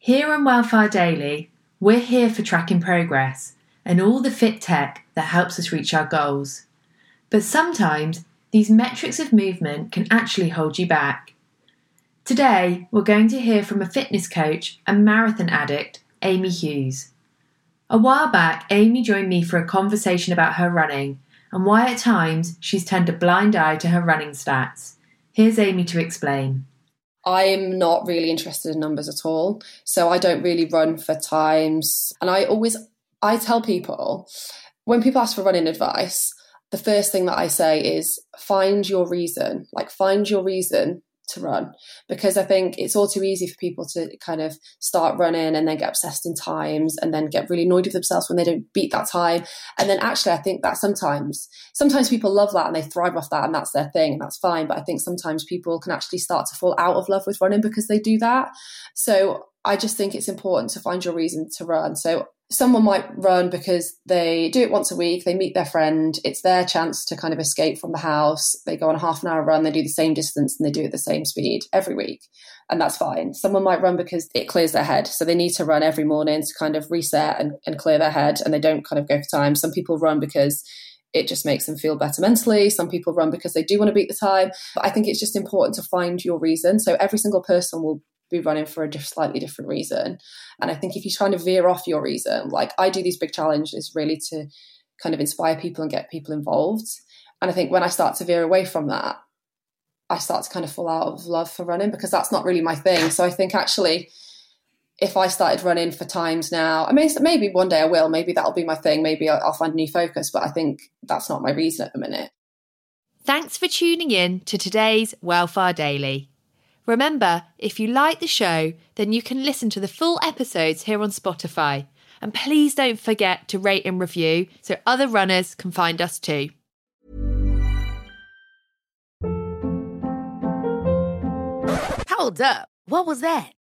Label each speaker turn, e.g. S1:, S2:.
S1: Here on Well Far Daily, we're here for tracking progress and all the fit tech that helps us reach our goals. But sometimes these metrics of movement can actually hold you back. Today, we're going to hear from a fitness coach and marathon addict, Amy Hughes. A while back, Amy joined me for a conversation about her running and why at times she's turned a blind eye to her running stats. Here's Amy to explain.
S2: I'm not really interested in numbers at all. So I don't really run for times. And I always I tell people when people ask for running advice, the first thing that I say is find your reason. Like find your reason to run because I think it's all too easy for people to kind of start running and then get obsessed in times and then get really annoyed with themselves when they don't beat that time. And then actually, I think that sometimes, sometimes people love that and they thrive off that and that's their thing and that's fine. But I think sometimes people can actually start to fall out of love with running because they do that. So I just think it's important to find your reason to run. So someone might run because they do it once a week, they meet their friend, it's their chance to kind of escape from the house. They go on a half an hour run, they do the same distance and they do it the same speed every week. And that's fine. Someone might run because it clears their head. So they need to run every morning to kind of reset and, and clear their head and they don't kind of go for time. Some people run because it just makes them feel better mentally. Some people run because they do want to beat the time. But I think it's just important to find your reason. So every single person will be running for a slightly different reason. And I think if you're trying to veer off your reason, like I do these big challenges really to kind of inspire people and get people involved. And I think when I start to veer away from that, I start to kind of fall out of love for running because that's not really my thing. So I think actually, if I started running for times now, I mean, maybe one day I will. Maybe that'll be my thing. Maybe I'll find a new focus. But I think that's not my reason at the minute.
S1: Thanks for tuning in to today's Well Far Daily. Remember, if you like the show, then you can listen to the full episodes here on Spotify. And please don't forget to rate and review so other runners can find us too.
S3: Hold up. What was that?